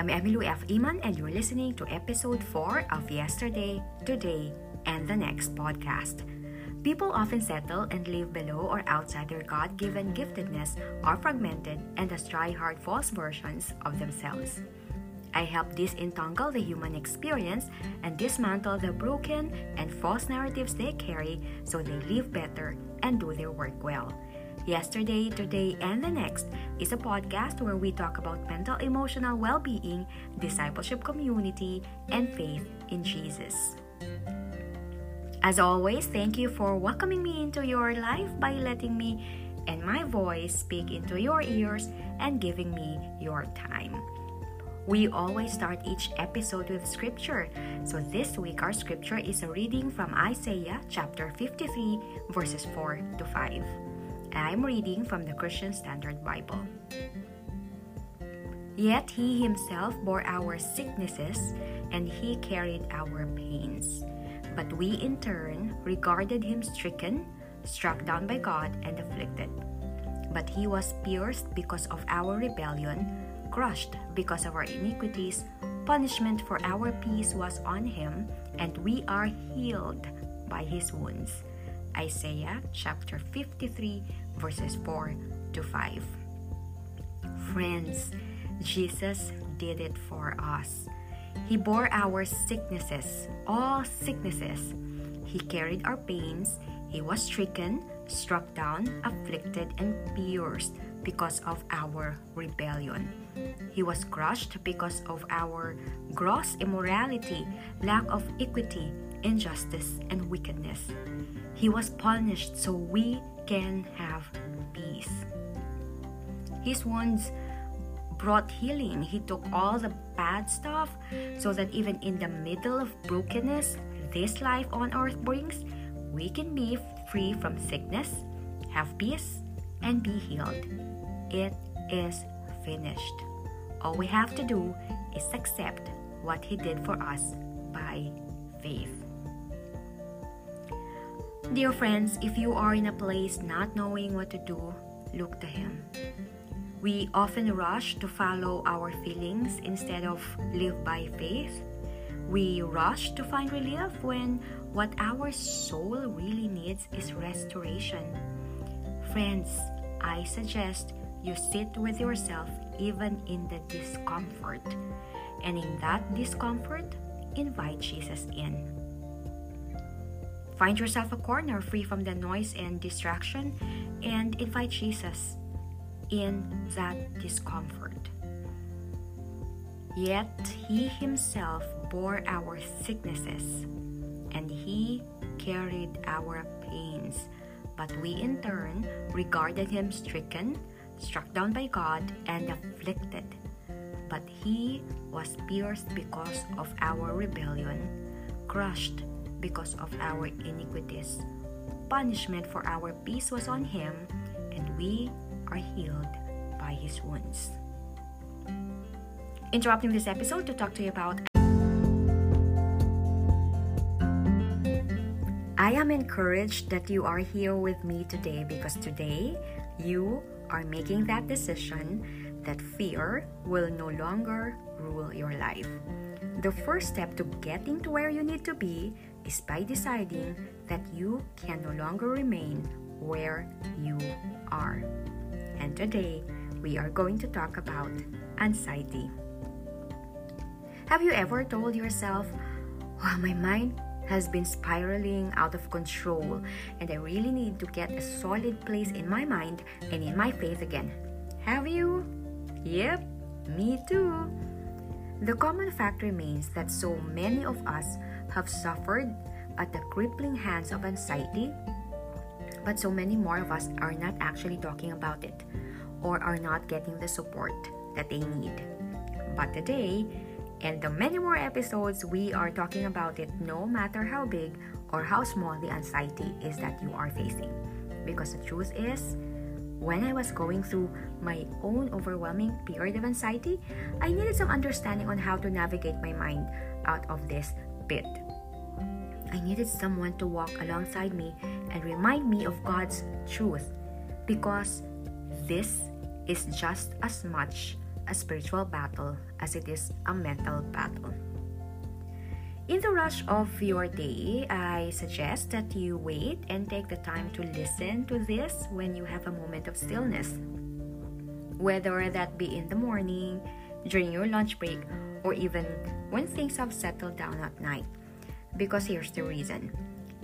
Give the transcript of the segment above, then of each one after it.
am Emilu F. Iman, and you're listening to episode 4 of Yesterday, Today, and the Next podcast. People often settle and live below or outside their God given giftedness, are fragmented, and thus try hard false versions of themselves. I help disentangle the human experience and dismantle the broken and false narratives they carry so they live better and do their work well. Yesterday, Today, and the Next is a podcast where we talk about mental emotional well being, discipleship community, and faith in Jesus. As always, thank you for welcoming me into your life by letting me and my voice speak into your ears and giving me your time. We always start each episode with scripture. So this week, our scripture is a reading from Isaiah chapter 53, verses 4 to 5. I'm reading from the Christian Standard Bible. Yet he himself bore our sicknesses and he carried our pains. But we in turn regarded him stricken, struck down by God, and afflicted. But he was pierced because of our rebellion, crushed because of our iniquities. Punishment for our peace was on him, and we are healed by his wounds. Isaiah chapter 53, verses 4 to 5. Friends, Jesus did it for us. He bore our sicknesses, all sicknesses. He carried our pains. He was stricken, struck down, afflicted, and pierced because of our rebellion. He was crushed because of our gross immorality, lack of equity, injustice, and wickedness. He was punished so we can have peace. His wounds brought healing. He took all the bad stuff so that even in the middle of brokenness this life on earth brings, we can be free from sickness, have peace, and be healed. It is finished. All we have to do is accept what He did for us by faith. Dear friends, if you are in a place not knowing what to do, look to Him. We often rush to follow our feelings instead of live by faith. We rush to find relief when what our soul really needs is restoration. Friends, I suggest you sit with yourself even in the discomfort. And in that discomfort, invite Jesus in. Find yourself a corner free from the noise and distraction and invite Jesus in that discomfort. Yet he himself bore our sicknesses and he carried our pains. But we in turn regarded him stricken, struck down by God, and afflicted. But he was pierced because of our rebellion, crushed because of our iniquities. Punishment for our peace was on him, and we are healed by his wounds. Interrupting this episode to talk to you about I am encouraged that you are here with me today because today you are making that decision that fear will no longer rule your life. The first step to getting to where you need to be is by deciding that you can no longer remain where you are. And today, we are going to talk about anxiety. Have you ever told yourself, oh, my mind has been spiraling out of control, and I really need to get a solid place in my mind and in my faith again? Have you? Yep, me too. The common fact remains that so many of us have suffered at the crippling hands of anxiety, but so many more of us are not actually talking about it or are not getting the support that they need. But today, in the many more episodes, we are talking about it no matter how big or how small the anxiety is that you are facing. Because the truth is, when I was going through my own overwhelming period of anxiety, I needed some understanding on how to navigate my mind out of this pit. I needed someone to walk alongside me and remind me of God's truth because this is just as much a spiritual battle as it is a mental battle. In the rush of your day, I suggest that you wait and take the time to listen to this when you have a moment of stillness. Whether that be in the morning, during your lunch break, or even when things have settled down at night. Because here's the reason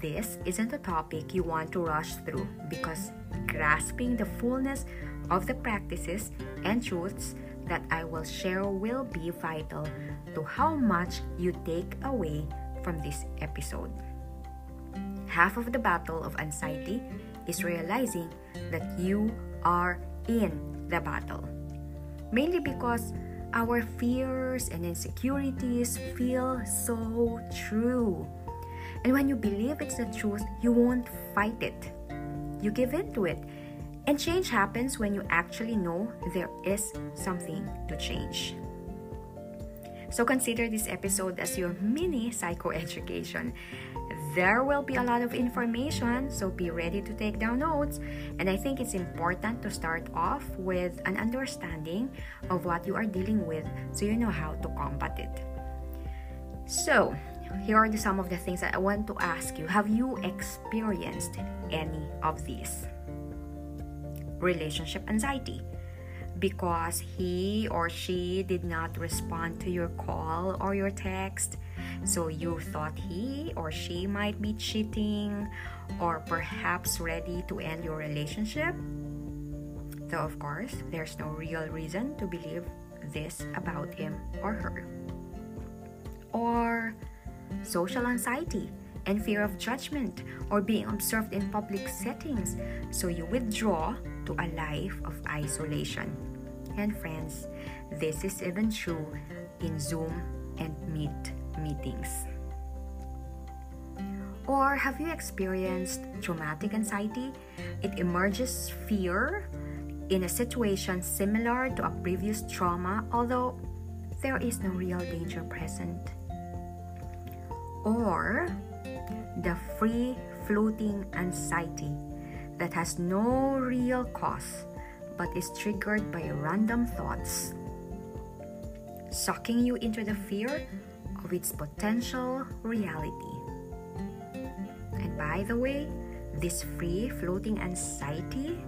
this isn't a topic you want to rush through because grasping the fullness of the practices and truths that I will share will be vital to how much you take away from this episode. Half of the battle of anxiety is realizing that you are in the battle. Mainly because our fears and insecurities feel so true. And when you believe it's the truth, you won't fight it. You give in to it and change happens when you actually know there is something to change. So consider this episode as your mini psychoeducation. There will be a lot of information, so be ready to take down notes. And I think it's important to start off with an understanding of what you are dealing with so you know how to combat it. So, here are the, some of the things that I want to ask you. Have you experienced any of these? relationship anxiety because he or she did not respond to your call or your text. So you thought he or she might be cheating or perhaps ready to end your relationship. Though, of course, there's no real reason to believe this about him or her. Or social anxiety and fear of judgment or being observed in public settings. So you withdraw to a life of isolation. And friends, this is even true in Zoom and Meet meetings. Or have you experienced traumatic anxiety? It emerges fear in a situation similar to a previous trauma, although there is no real danger present. Or the free floating anxiety that has no real cause but is triggered by random thoughts, sucking you into the fear of its potential reality. And by the way, this free floating anxiety,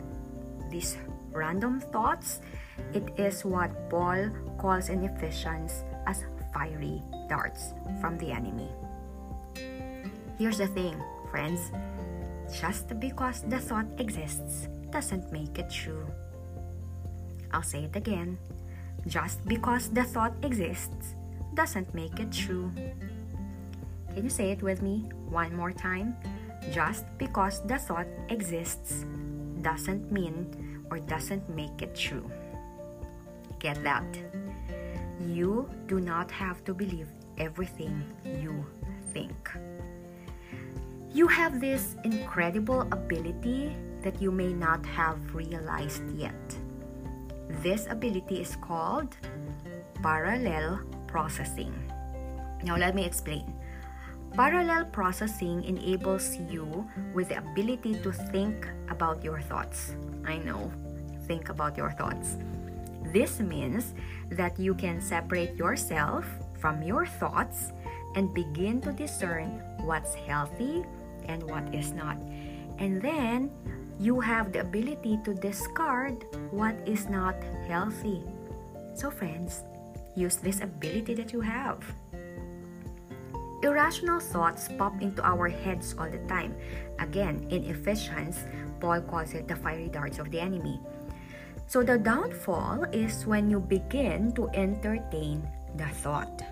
these random thoughts, it is what Paul calls in Ephesians as fiery darts from the enemy. Here's the thing, friends just because the thought exists doesn't make it true. I'll say it again. Just because the thought exists doesn't make it true. Can you say it with me one more time? Just because the thought exists doesn't mean or doesn't make it true. Get that? You do not have to believe everything you think. You have this incredible ability that you may not have realized yet. This ability is called parallel processing. Now, let me explain. Parallel processing enables you with the ability to think about your thoughts. I know, think about your thoughts. This means that you can separate yourself from your thoughts and begin to discern what's healthy and what is not. And then you have the ability to discard what is not healthy. So, friends, use this ability that you have. Irrational thoughts pop into our heads all the time. Again, in Ephesians, Paul calls it the fiery darts of the enemy. So, the downfall is when you begin to entertain the thought.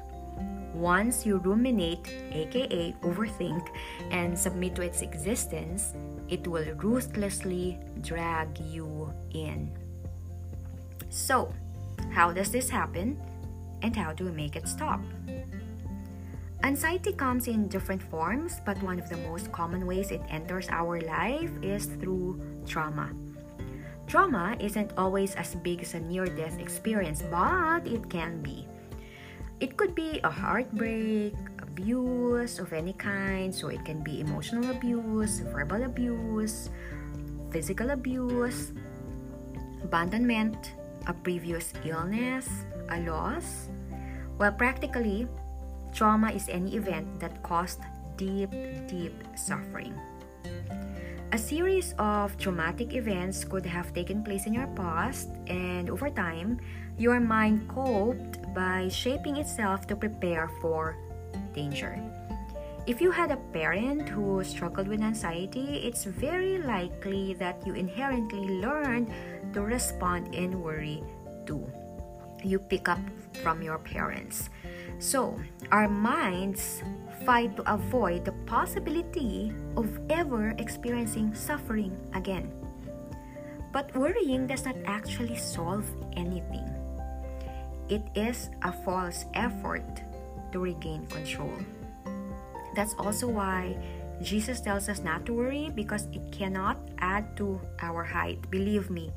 Once you ruminate, aka overthink, and submit to its existence, it will ruthlessly drag you in. So, how does this happen? And how do we make it stop? Anxiety comes in different forms, but one of the most common ways it enters our life is through trauma. Trauma isn't always as big as a near death experience, but it can be. It could be a heartbreak, abuse of any kind, so it can be emotional abuse, verbal abuse, physical abuse, abandonment, a previous illness, a loss? Well, practically, trauma is any event that caused deep, deep suffering. A series of traumatic events could have taken place in your past, and over time, your mind coped by shaping itself to prepare for danger. If you had a parent who struggled with anxiety, it's very likely that you inherently learned to respond in worry too. You pick up from your parents. So, our minds fight to avoid the possibility of ever experiencing suffering again. But worrying does not actually solve anything. It is a false effort to regain control. That's also why Jesus tells us not to worry because it cannot add to our height. Believe me,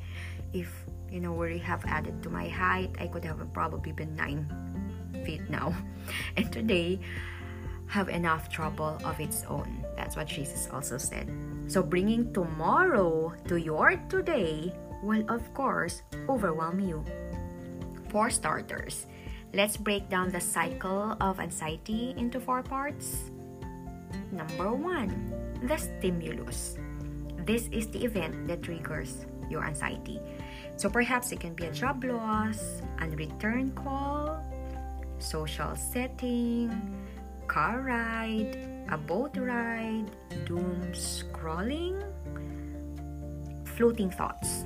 if you know worry have added to my height, I could have probably been nine feet now. And today have enough trouble of its own. That's what Jesus also said. So bringing tomorrow to your today will of course overwhelm you. For starters, let's break down the cycle of anxiety into four parts. Number one, the stimulus. This is the event that triggers your anxiety. So perhaps it can be a job loss, unreturned call, social setting, car ride, a boat ride, doom scrolling, floating thoughts.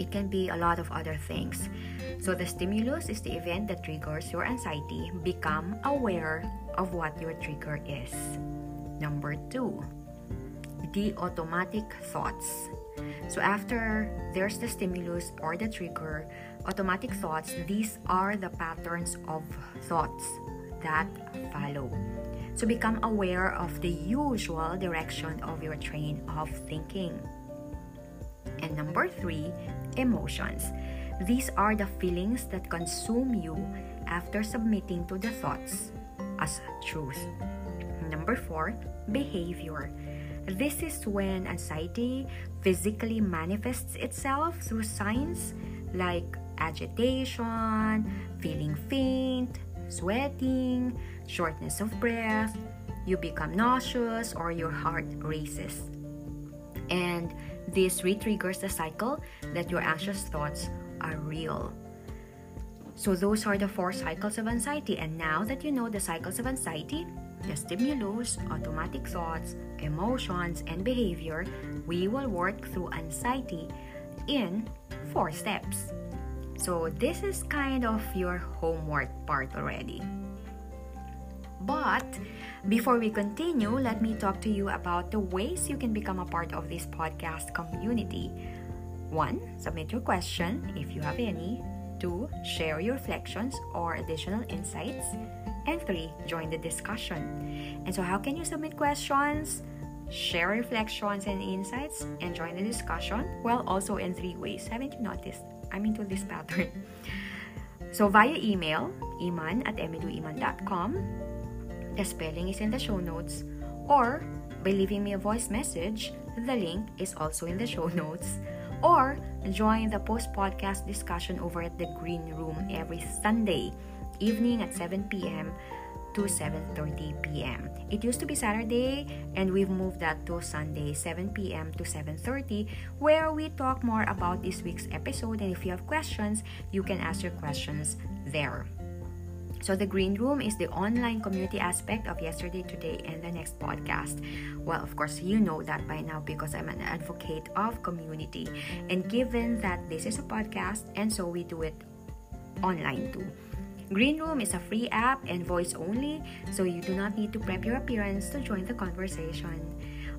It can be a lot of other things. So, the stimulus is the event that triggers your anxiety. Become aware of what your trigger is. Number two, the automatic thoughts. So, after there's the stimulus or the trigger, automatic thoughts, these are the patterns of thoughts that follow. So, become aware of the usual direction of your train of thinking. And number three, emotions. These are the feelings that consume you after submitting to the thoughts as truth. Number four, behavior. This is when anxiety physically manifests itself through signs like agitation, feeling faint, sweating, shortness of breath, you become nauseous, or your heart races. And this re triggers the cycle that your anxious thoughts are real. So, those are the four cycles of anxiety. And now that you know the cycles of anxiety, the stimulus, automatic thoughts, emotions, and behavior, we will work through anxiety in four steps. So, this is kind of your homework part already. But before we continue, let me talk to you about the ways you can become a part of this podcast community. One, submit your question if you have any. Two, share your reflections or additional insights. And three, join the discussion. And so, how can you submit questions? Share reflections and insights and join the discussion. Well, also in three ways. Haven't you noticed? I'm into this pattern. So, via email, iman at emiduiman.com. The spelling is in the show notes. Or by leaving me a voice message, the link is also in the show notes or join the post podcast discussion over at the Green Room every Sunday evening at 7 p.m. to 7:30 p.m. It used to be Saturday and we've moved that to Sunday 7 p.m. to 7:30 where we talk more about this week's episode and if you have questions, you can ask your questions there. So, the Green Room is the online community aspect of Yesterday, Today, and the next podcast. Well, of course, you know that by now because I'm an advocate of community. And given that this is a podcast, and so we do it online too. Green Room is a free app and voice only, so you do not need to prep your appearance to join the conversation.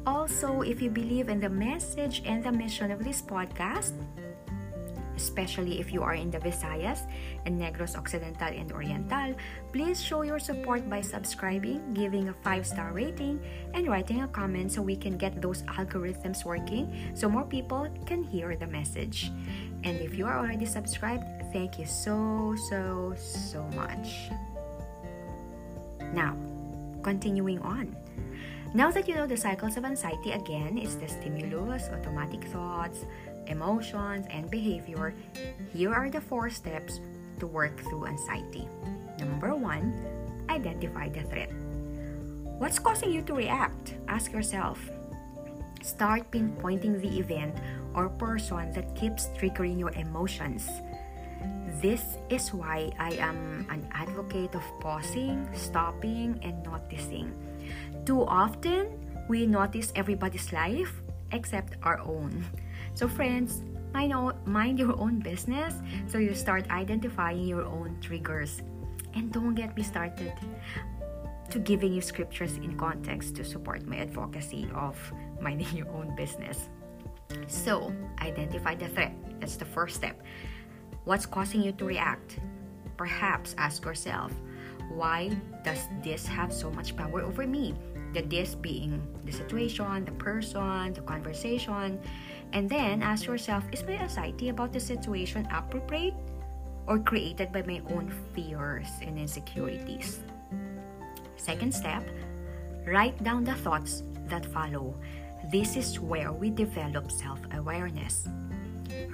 Also, if you believe in the message and the mission of this podcast, especially if you are in the Visayas and Negros Occidental and Oriental, please show your support by subscribing, giving a 5-star rating, and writing a comment so we can get those algorithms working so more people can hear the message. And if you are already subscribed, thank you so, so, so much. Now, continuing on. Now that you know the cycles of anxiety again, it's the stimulus, automatic thoughts, emotions, and behavior, here are the four steps to work through anxiety. Number one, identify the threat. What's causing you to react? Ask yourself. Start pinpointing the event or person that keeps triggering your emotions. This is why I am an advocate of pausing, stopping, and noticing. Too often, we notice everybody's life except our own. So, friends, mind, your own business so you start identifying your own triggers. And don't get me started to giving you scriptures in context to support my advocacy of minding your own business. So, identify the threat. That's the first step. What's causing you to react? Perhaps ask yourself, why does this have so much power over me? The this being the situation, the person, the conversation. And then ask yourself, is my anxiety about the situation appropriate or created by my own fears and insecurities? Second step, write down the thoughts that follow. This is where we develop self awareness.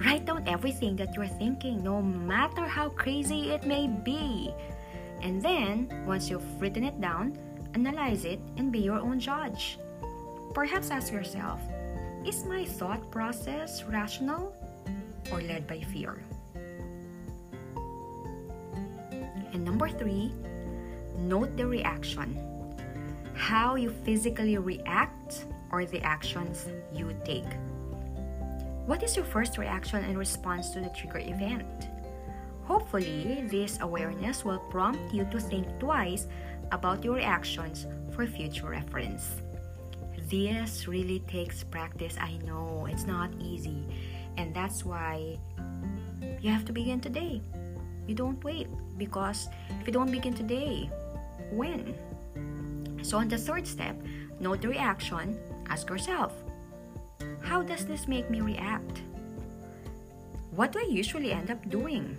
Write down everything that you're thinking, no matter how crazy it may be. And then, once you've written it down, analyze it and be your own judge. Perhaps ask yourself Is my thought process rational or led by fear? And number three, note the reaction. How you physically react or the actions you take. What is your first reaction in response to the trigger event? Hopefully, this awareness will prompt you to think twice about your actions for future reference. This really takes practice. I know it's not easy, and that's why you have to begin today. You don't wait because if you don't begin today, when? So, on the third step, note the reaction, ask yourself, how does this make me react? What do I usually end up doing?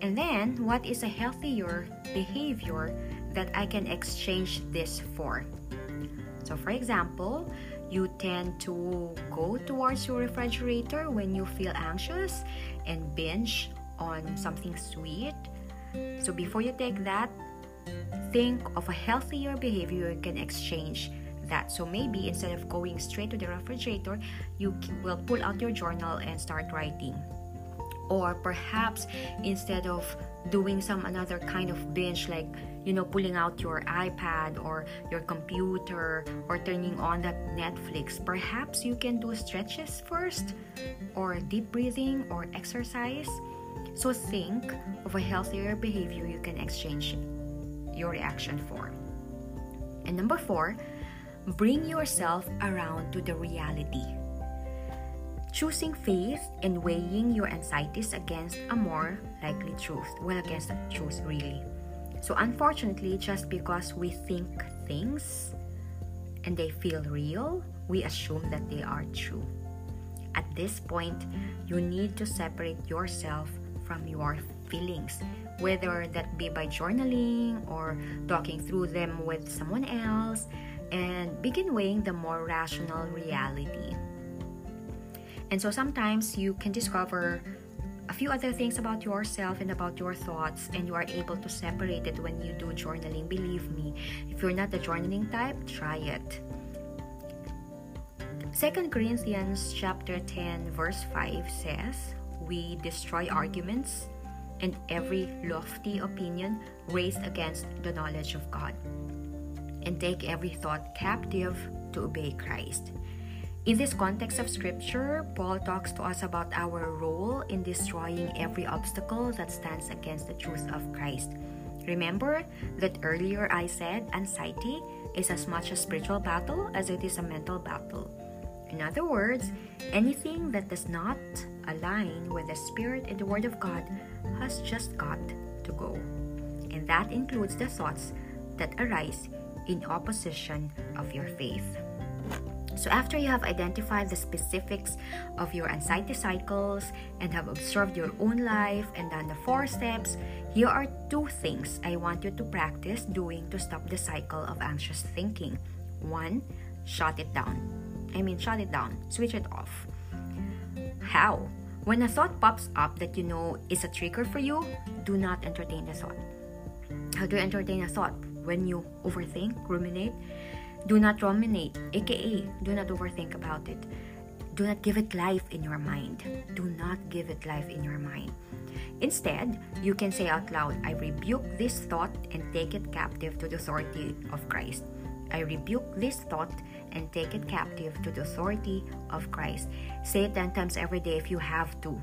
And then, what is a healthier behavior that I can exchange this for? So, for example, you tend to go towards your refrigerator when you feel anxious and binge on something sweet. So, before you take that, think of a healthier behavior you can exchange that. So maybe instead of going straight to the refrigerator, you will pull out your journal and start writing. Or perhaps instead of doing some another kind of binge like you know pulling out your iPad or your computer or turning on that Netflix perhaps you can do stretches first or deep breathing or exercise so think of a healthier behavior you can exchange your reaction for. And number four, bring yourself around to the reality. Choosing faith and weighing your anxieties against a more likely truth. Well, against the truth, really. So, unfortunately, just because we think things and they feel real, we assume that they are true. At this point, you need to separate yourself from your feelings, whether that be by journaling or talking through them with someone else, and begin weighing the more rational reality. And so sometimes you can discover a few other things about yourself and about your thoughts, and you are able to separate it when you do journaling. Believe me, if you're not the journaling type, try it. 2 Corinthians chapter 10 verse 5 says, "We destroy arguments and every lofty opinion raised against the knowledge of God, and take every thought captive to obey Christ. In this context of Scripture, Paul talks to us about our role in destroying every obstacle that stands against the truth of Christ. Remember that earlier I said anxiety is as much a spiritual battle as it is a mental battle. In other words, anything that does not align with the Spirit and the Word of God has just got to go. And that includes the thoughts that arise in opposition of your faith. So, after you have identified the specifics of your anxiety cycles and have observed your own life and done the four steps, here are two things I want you to practice doing to stop the cycle of anxious thinking. One, shut it down. I mean, shut it down, switch it off. How? When a thought pops up that you know is a trigger for you, do not entertain the thought. How do you entertain a thought? When you overthink, ruminate, do not ruminate, aka, do not overthink about it. Do not give it life in your mind. Do not give it life in your mind. Instead, you can say out loud, I rebuke this thought and take it captive to the authority of Christ. I rebuke this thought and take it captive to the authority of Christ. Say it 10 times every day if you have to.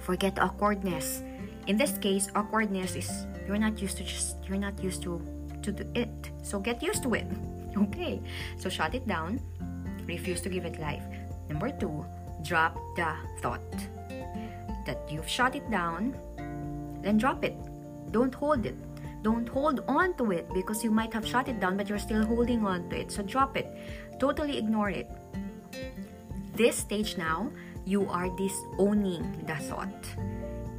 Forget awkwardness. In this case, awkwardness is you're not used to just you're not used to to do it. So get used to it. Okay. So shut it down. Refuse to give it life. Number 2, drop the thought that you've shut it down, then drop it. Don't hold it. Don't hold on to it because you might have shut it down, but you're still holding on to it. So drop it. Totally ignore it. This stage now, you are disowning the thought.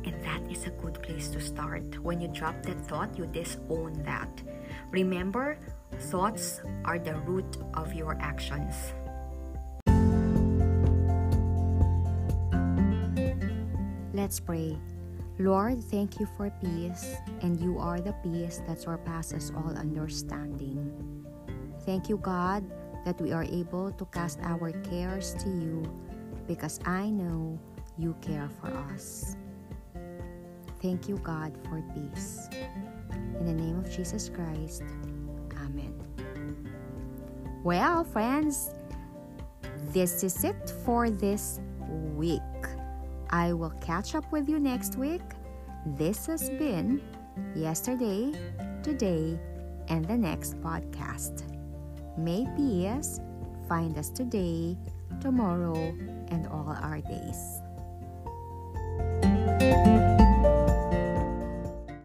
And that is a good place to start. When you drop that thought, you disown that. Remember, thoughts are the root of your actions. Let's pray. Lord, thank you for peace, and you are the peace that surpasses all understanding. Thank you, God, that we are able to cast our cares to you because I know you care for us. Thank you, God, for peace. In the name of Jesus Christ. Well, friends, this is it for this week. I will catch up with you next week. This has been yesterday, today, and the next podcast. May peace find us today, tomorrow, and all our days.